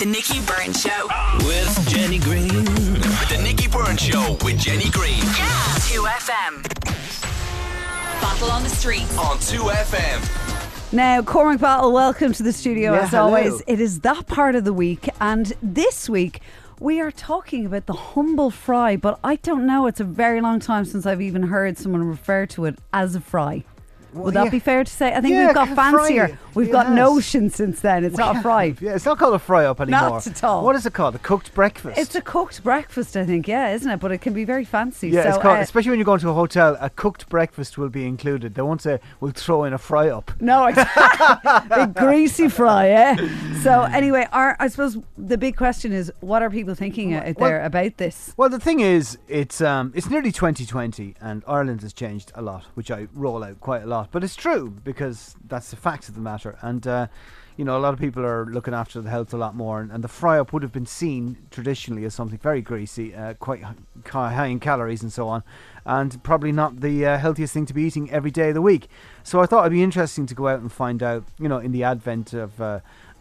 The Nicky Byrne Show. with Jenny Greene. The Nicky Byrne Show with Jenny Greene Yeah. 2FM. Battle on the street. on 2FM. Now, Cormac Battle, welcome to the studio Yeah, as hello. always. It is that part of the week, and this week we are talking about the humble fry, but I don't know, it's a very long time since I've even heard someone refer to it as a fry. Would that yeah. be fair to say? I think Yeah, we've got of fry. fancier. We've got notion since then. It's not a fry. Yeah, it's not called a fry up anymore. Not at all. What is it called? A cooked breakfast. It's a cooked breakfast, I think, yeah, isn't it? But it can be very fancy. yeah, so, it's called. uh, especially when you go into a hotel, a cooked breakfast will be included. They won't say we'll throw in a fry up. No, exactly. big greasy fry, eh? So anyway, our, I suppose the big question is, what are people thinking out Well- there about this? Well, the thing is, it's um, it's nearly 2020, and Ireland has changed a lot, which I roll out quite a lot. But it's true because that's the fact of the matter, and uh, you know, a lot of people are looking after the health a lot more, and, and the fry up would have been seen traditionally as something very greasy, uh, quite high in calories and so on, and probably not the uh, healthiest thing to be eating every day of the week. So I thought it'd be interesting to go out and find out, you know, in the advent of, uh,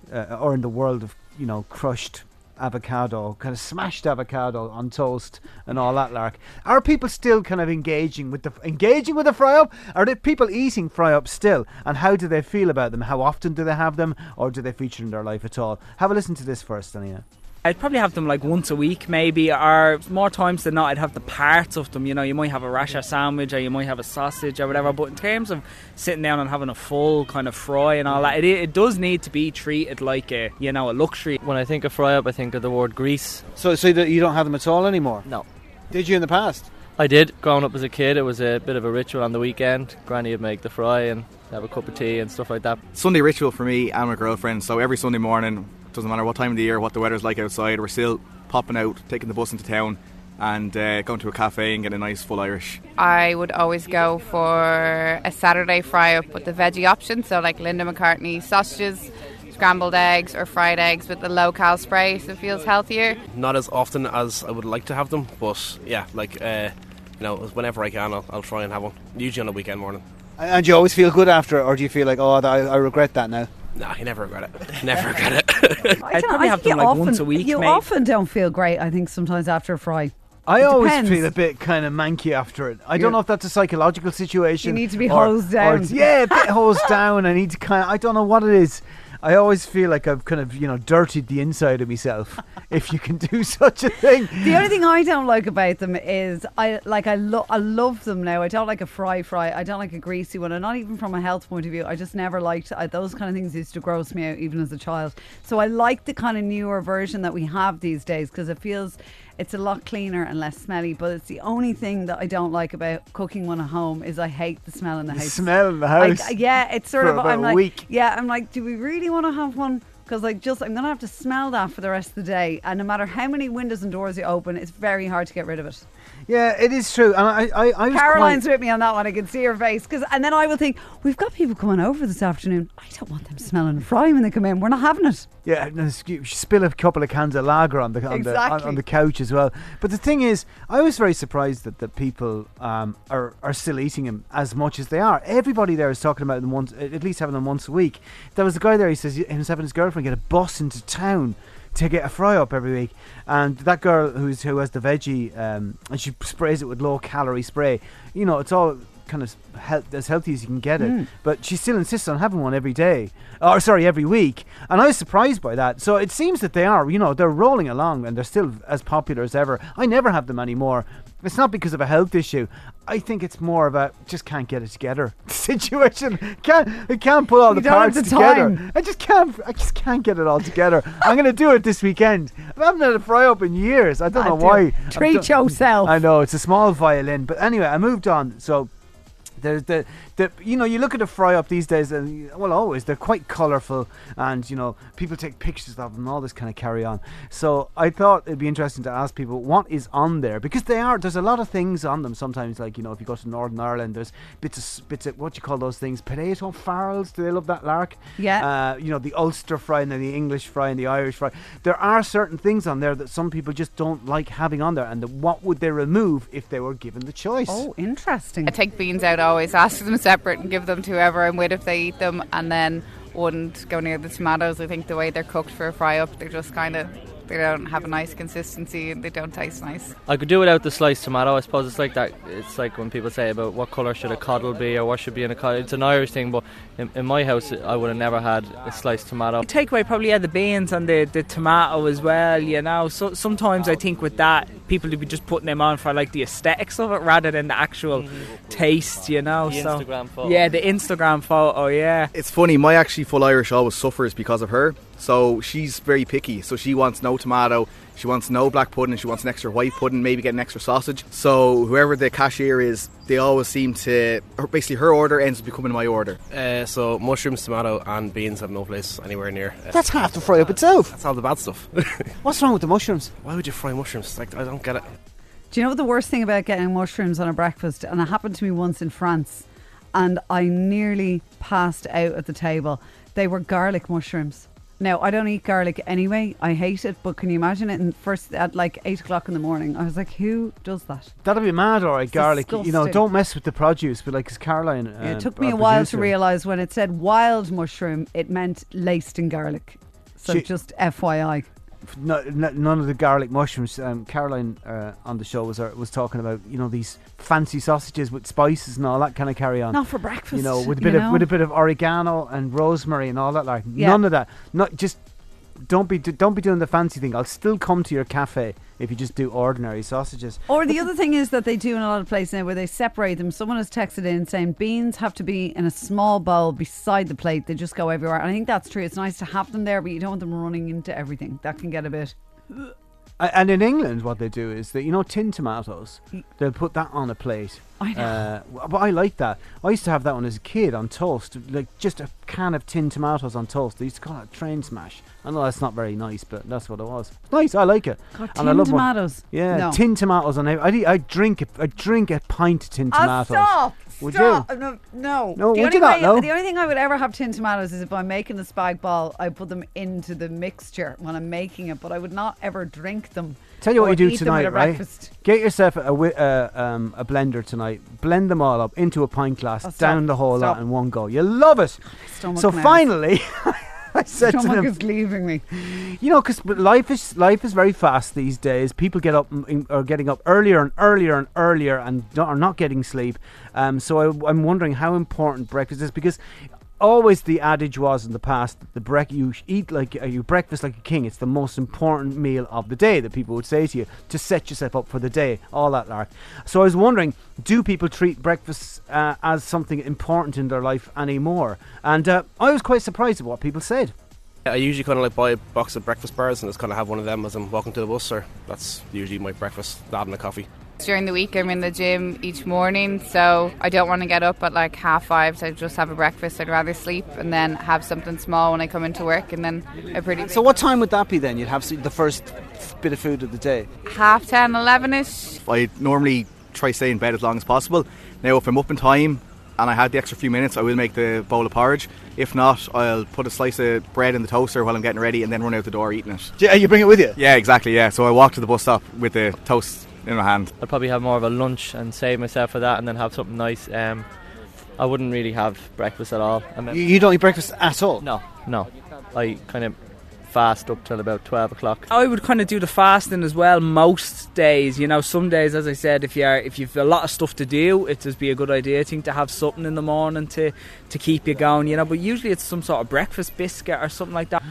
uh, or in the world of, you know, crushed avocado, kind of smashed avocado on toast and all that lark. Are people still kind of engaging with the engaging with the fry up? Are there people eating fry up still? And how do they feel about them? How often do they have them, or do they feature in their life at all? Have a listen to this first, Anita. I'd probably have them like once a week, maybe, or more times than not, I'd have the parts of them. You know, you might have a rasher sandwich, or you might have a sausage, or whatever. But in terms of sitting down and having a full kind of fry and all that, it, it does need to be treated like a, you know, a luxury. When I think of fry up, I think of the word grease. So, so you don't have them at all anymore? No. Did you in the past? I did. Growing up as a kid, it was a bit of a ritual on the weekend. Granny would make the fry and have a cup of tea and stuff like that. Sunday ritual for me and my girlfriend. So every Sunday morning, doesn't matter what time of the year, what the weather's like outside, we're still popping out, taking the bus into town, and uh, going to a cafe and getting a nice full Irish. I would always go for a Saturday fry up with the veggie option, so like Linda McCartney sausages, scrambled eggs, or fried eggs with the low cal spray, so it feels healthier. not as often as I would like to have them, but yeah, like uh, you know, whenever I can, I'll, I'll try and have one. Usually on a weekend morning. And you always feel good after it, or do you feel like, oh, I, I regret that now? Nah, you never regret it. Never regret it. I I'd probably I have think them like often, once a week, You maybe. often don't feel great, I think, sometimes after a fry. I It always depends. feel a bit kind of manky after it. I Yeah. don't know if that's a psychological situation. You need to be or- hosed down. it's- yeah, a bit hosed down. I need to kind of. I don't know what it is. I always feel like I've kind of you know dirtied the inside of myself. if you can do such a thing. The only thing I don't like about them is I like I love I love them now. I don't like a fry fry. I don't like a greasy one, and not even from a health point of view. I just never liked I, those kind of things. Used to gross me out even as a child. So I like the kind of newer version that we have these days because it feels it's a lot cleaner and less smelly. But it's the only thing that I don't like about cooking one at home is I hate the smell in the The house. smell in the I- house. yeah, it's sort of. about I'm a like, week. yeah, I'm like, do we really want to have one? Because like, just I'm gonna have to smell that for the rest of the day, and no matter how many windows and doors you open, it's very hard to get rid of it. Yeah, it is true. And I, I, I was Caroline's with me on that one. I can see her face. Cause, and then I will think, we've got people coming over this afternoon. I don't want them smelling fry when they come in. We're not having it. Yeah, and then you spill a couple of cans of lager on the on, the, on, on the couch as well. But the thing is, I was very surprised that, that people um, are are still eating them as much as they are. Everybody there is talking about them once, at least having them once a week. There was a guy there. He says himself and his girlfriend get a bus into town to get a fry up every week. And that girl who's who has the veggie, um, and she sprays it with low calorie spray. You know, it's all kind of health, as healthy as you can get it. Mm. But she still insists on having one every day, or sorry, every week. And I was surprised by that. So it seems that they are, you know, they're rolling along and they're still as popular as ever. I never have them anymore. It's not because of a health issue. I think it's more of a just can't get it together situation. Can't I can't put all You the parts the together. time. I just can't. I just can't get it all together. I'm going to do it this weekend. I haven't had a fry up in years. I don't I know do. why. Treat yourself. I know it's a small violin, but anyway, I moved on. So there's the the you know you look at a fry up these days and well always they're quite colourful and you know people take pictures of them and all this kind of carry on. So I thought it'd be interesting to ask people what is on there because they are there's a lot of things on them. Sometimes like you know if you go to Northern Ireland there's bits of bits of what do you call those things potato farls. Do they love that lark? Yeah. Uh, you know the Ulster fry and then the English fry and the Irish fry. There are certain things on there that some people just don't like having on there, and the, what would they remove if they were given the choice? Oh, interesting. I take beans out always, ask them separate and give them to whoever I'm with if they eat them, and then wouldn't go near the tomatoes. I think the way they're cooked for a fry up, they're just kind of they don't have a nice consistency and they don't taste nice. I could do without the sliced tomato. I suppose it's like that. It's like when people say about what colour should a coddle be or what should be in a coddle. It's an Irish thing, but in, in my house, I would have never had a sliced tomato. Take away probably yeah the beans and the, the tomato as well. You know, so sometimes I think with that people would be just putting them on for like the aesthetics of it rather than the actual taste. You know, The so Instagram photo. yeah, the Instagram photo. Yeah. It's funny, my actually full Irish always suffers because of her. So she's very picky. So she wants no tomato, she wants no black pudding, and she wants an extra white pudding, maybe get an extra sausage. So whoever the cashier is, they always seem to, basically her order ends up becoming my order. Uh, so mushrooms, tomato, and beans have no place anywhere near. Uh, That's half the fry up itself. that's all the bad stuff. What's wrong with the mushrooms? Why would you fry mushrooms? Like I don't get it. Do you know what the worst thing about getting mushrooms on a breakfast? And it happened to me once in France, and I nearly passed out at the table. They were garlic mushrooms. Now I don't eat garlic anyway. I hate it, but can you imagine it? And first at like eight o'clock in the morning, I was like, "Who does that?" That'll be mad, all right. Garlic. You know, don't mess with the produce. But like, it's Caroline. Uh, it took me a while producer. to realise when it said wild mushroom, it meant laced in garlic. So She- just FYI. No, n- none of the garlic mushrooms. Um, Caroline uh, on the show was uh, was talking about you know these fancy sausages with spices and all that kind of carry on. Not for breakfast. you know, with a bit of know? with a bit of oregano and rosemary and all that. Like Yeah. none of that. Not just don't be do- don't be doing the fancy thing. I'll still come to your cafe if you just do ordinary sausages. Or the other thing is that they do in a lot of places now where they separate them. Someone has texted in saying beans have to be in a small bowl beside the plate. They just go everywhere. And I think that's true. It's nice to have them there, but you don't want them running into everything. That can get a bit. And in England, what they do is that you know tin tomatoes, they'll put that on a plate. I know. Uh, but I like that. I used to have that one as a kid on toast, like just a can of tin tomatoes on toast. They used to call it train smash. I know that's not very nice, but that's what it was. Nice, I like it. God, And I tin love one- tomatoes. Yeah, No. tin tomatoes on. I I drink. I drink a pint of tin tomatoes. stop! Would stop. you? No, no. No, the would only you not? way- No? The only thing I would ever have tin tomatoes is if I'm making a spag ball, I put them into the mixture when I'm making it, but I would not ever drink them. Tell you what you do eat them with tonight, right? breakfast. Get yourself a, uh, um, a blender tonight. Blend them all up into a pint glass, Oh, down the whole Stop. lot in one go. You'll love it. Stomach so now. finally, I said to Stomach them, is leaving me. you know, because life is life is very fast these days. People get up and are getting up earlier and earlier and earlier and are not getting sleep. Um, so I, I'm wondering how important breakfast is because. Always the adage was in the past that the brec- you eat like uh, you breakfast like a king. It's the most important meal of the day that people would say to you to set yourself up for the day. All that lark. So I was wondering, do people treat breakfast uh, as something important in their life anymore? And uh, I was quite surprised at what people said. I usually kind of like buy a box of breakfast bars and just kind of have one of them as I'm walking to the bus. Or that's usually my breakfast, that and a coffee. During the week, I'm in the gym each morning, so I don't want to get up at like half five to just have a breakfast. I'd rather sleep and then have something small when I come into work, and then a pretty So what time would that be then? You'd have the first bit of food of the day. half ten, eleven ish. I normally try stay in bed as long as possible. Now, if I'm up in time and I had the extra few minutes, I will make the bowl of porridge. If not, I'll put a slice of bread in the toaster while I'm getting ready and then run out the door eating it. Yeah, you bring it with you. Yeah, exactly. Yeah, so I walk to the bus stop with the toast in my hand. I'd probably have more of a lunch and save myself for that, and then have something nice. Um, I wouldn't really have breakfast at all. I mean, You, you don't eat breakfast at all. no, no. I kind of fast up till about twelve o'clock. I would kind of do the fasting as well most days. You know, some days, as I said, if you're if you've a lot of stuff to do, it would be a good idea. I think to have something in the morning to to keep you going. You know, but usually it's some sort of breakfast biscuit or something like that.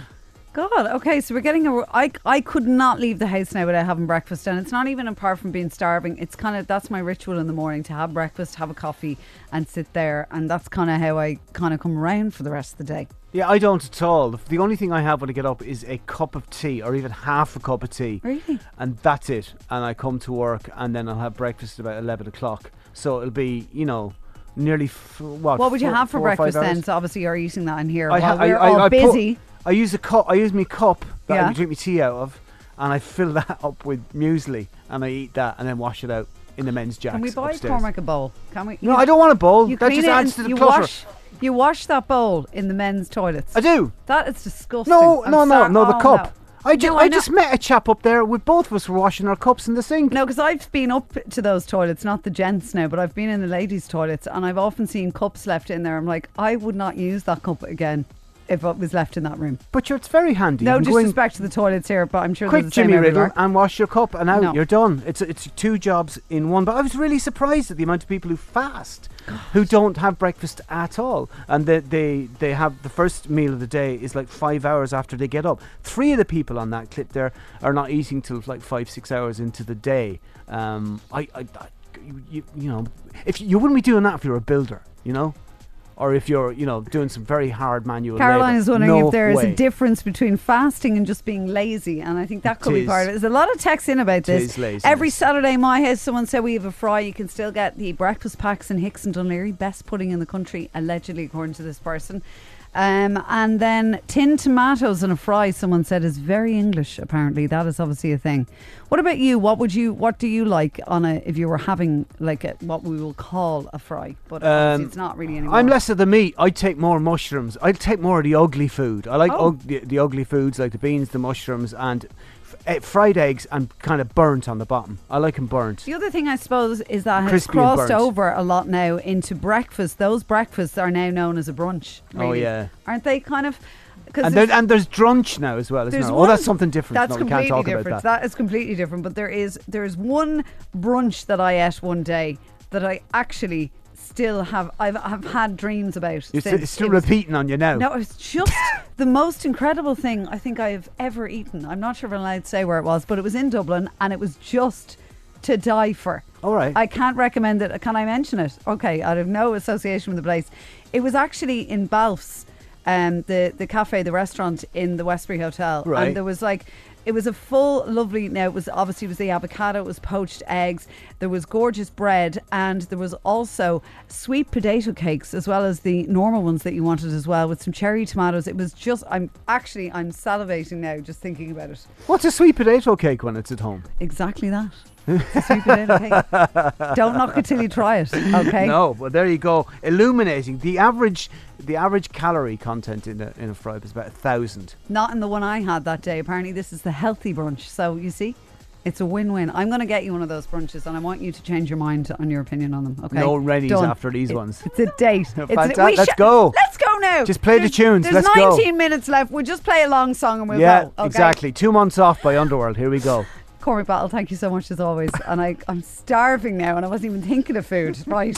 God, okay, so we're getting a. I, I could not leave the house now without having breakfast, and it's not even apart from being starving. It's kind of that's my ritual in the morning to have breakfast, have a coffee, and sit there, and that's kind of how I kind of come around for the rest of the day. Yeah, I don't at all. The- only thing I have when I get up is a cup of tea or even half a cup of tea. Really? And that's it. And I come to work and then I'll have breakfast at about 11 o'clock. So it'll be, you know, nearly, f- what? What would you four- have for four or five breakfast then? So obviously you're eating that in here I while ha- we're I- all I put- busy. I use a cup. I use my cup that Yeah. I drink my tea out of, and I fill that up with muesli, and I eat that, and then wash it out in the men's jacks Can we buy upstairs. Cormac a bowl? Can we? No, I don't want a bowl. You That clean just adds to the you clutter. wash. You wash that bowl in the men's toilets. I do. That is disgusting. No, I'm no, no, no. The cup. I, ju- No, I, I just met a chap up there with both of us were washing our cups in the sink. No, because I've been up to those toilets, not the gents now, but I've been in the ladies' toilets, and I've often seen cups left in there. I'm like, I would not use that cup again. If it was left in that room. But you're, it's very handy. No You can go disrespect to the toilets here, but I'm sure quick there's the same Jimmy Riddle and wash your cup and out. No. You're done. It's it's two jobs in one. But I was really surprised at the amount of people who fast, who don't have breakfast at all, and they, they they have the first meal of the day is like five hours after they get up. Three of the people on that clip there are not eating till like five six hours into the day. Um, I, I, I you, you, you know, if you, you wouldn't be doing that if you're a builder, you know. Or if you're, you know, doing some very hard manual Caroline labour. is wondering No if there is way. a difference between fasting and just being lazy, and I think that could be part of it. There's a lot of texts in about this. Every Saturday, in my house, someone said we have a fry. You can still get the breakfast packs in Hicks and Dún Laoghaire, best pudding in the country, allegedly, according to this person. Um, and then tinned tomatoes and a fry. Someone said is very English. Apparently, that is obviously a thing. What about you? What would you? What do you like on a if you were having like a, what we will call a fry? But Um, it's not really anymore. I'm less of the meat. I'd take more mushrooms. I'd take more of the ugly food. I like Oh. ug- the, the ugly foods like the beans, the mushrooms, and f- eh, fried eggs and kind of burnt on the bottom. I like them burnt. The other thing I suppose is that has Crispy and crossed over a lot now into breakfast. Those breakfasts are now known as a brunch. Oh, yeah. aren't they? Kind of. And, there, and there's drunch now as well, isn't there? one, oh, that's something different. That's no, completely can't talk different. about that. that is completely different. But there is there is one brunch that I ate one day that I actually still have. I've, I've had dreams about. You're since. st- still It was- repeating on you now. No, it's just the most incredible thing I think I have ever eaten. I'm not sure if I'm allowed to say where it was, but it was in Dublin and it was just to die for. All right. I can't recommend it. Can I mention it? Okay, I have no association with the place. It was actually in Balfes, um, the the cafe, the restaurant in the Westbury Hotel, Right. and there was like. It was a full, lovely. Now it was obviously it was the avocado, it was poached eggs, there was gorgeous bread, and there was also sweet potato cakes as well as the normal ones that you wanted as well, with some cherry tomatoes. It was just. I'm actually I'm salivating now just thinking about it. What's a sweet potato cake when it's at home? Exactly that. It's a sweet potato cake. Don't knock it till you try it. Okay. No, but there you go. Illuminating the average, the average calorie content in a in a fry is about a thousand. Not in the one I had that day. Apparently, this is the healthy brunch. So you see, it's a win-win. I'm going to get you one of those brunches, and I want you to change your mind on your opinion on them. Okay. No Rennies Done. after these It- ones. It's a date. It's a- we let's sh- go. Let's go now. Just play the tunes. There's Let's go. 19 minutes left. We'll just play a long song and we'll yeah, go. Okay? exactly. Two months off by Underworld. Here we go. Cormac Battle, thank you so much as always. And I, I'm starving now, and I wasn't even thinking of food. Right.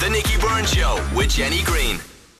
The Nicky Byrne Show with Jenny Greene.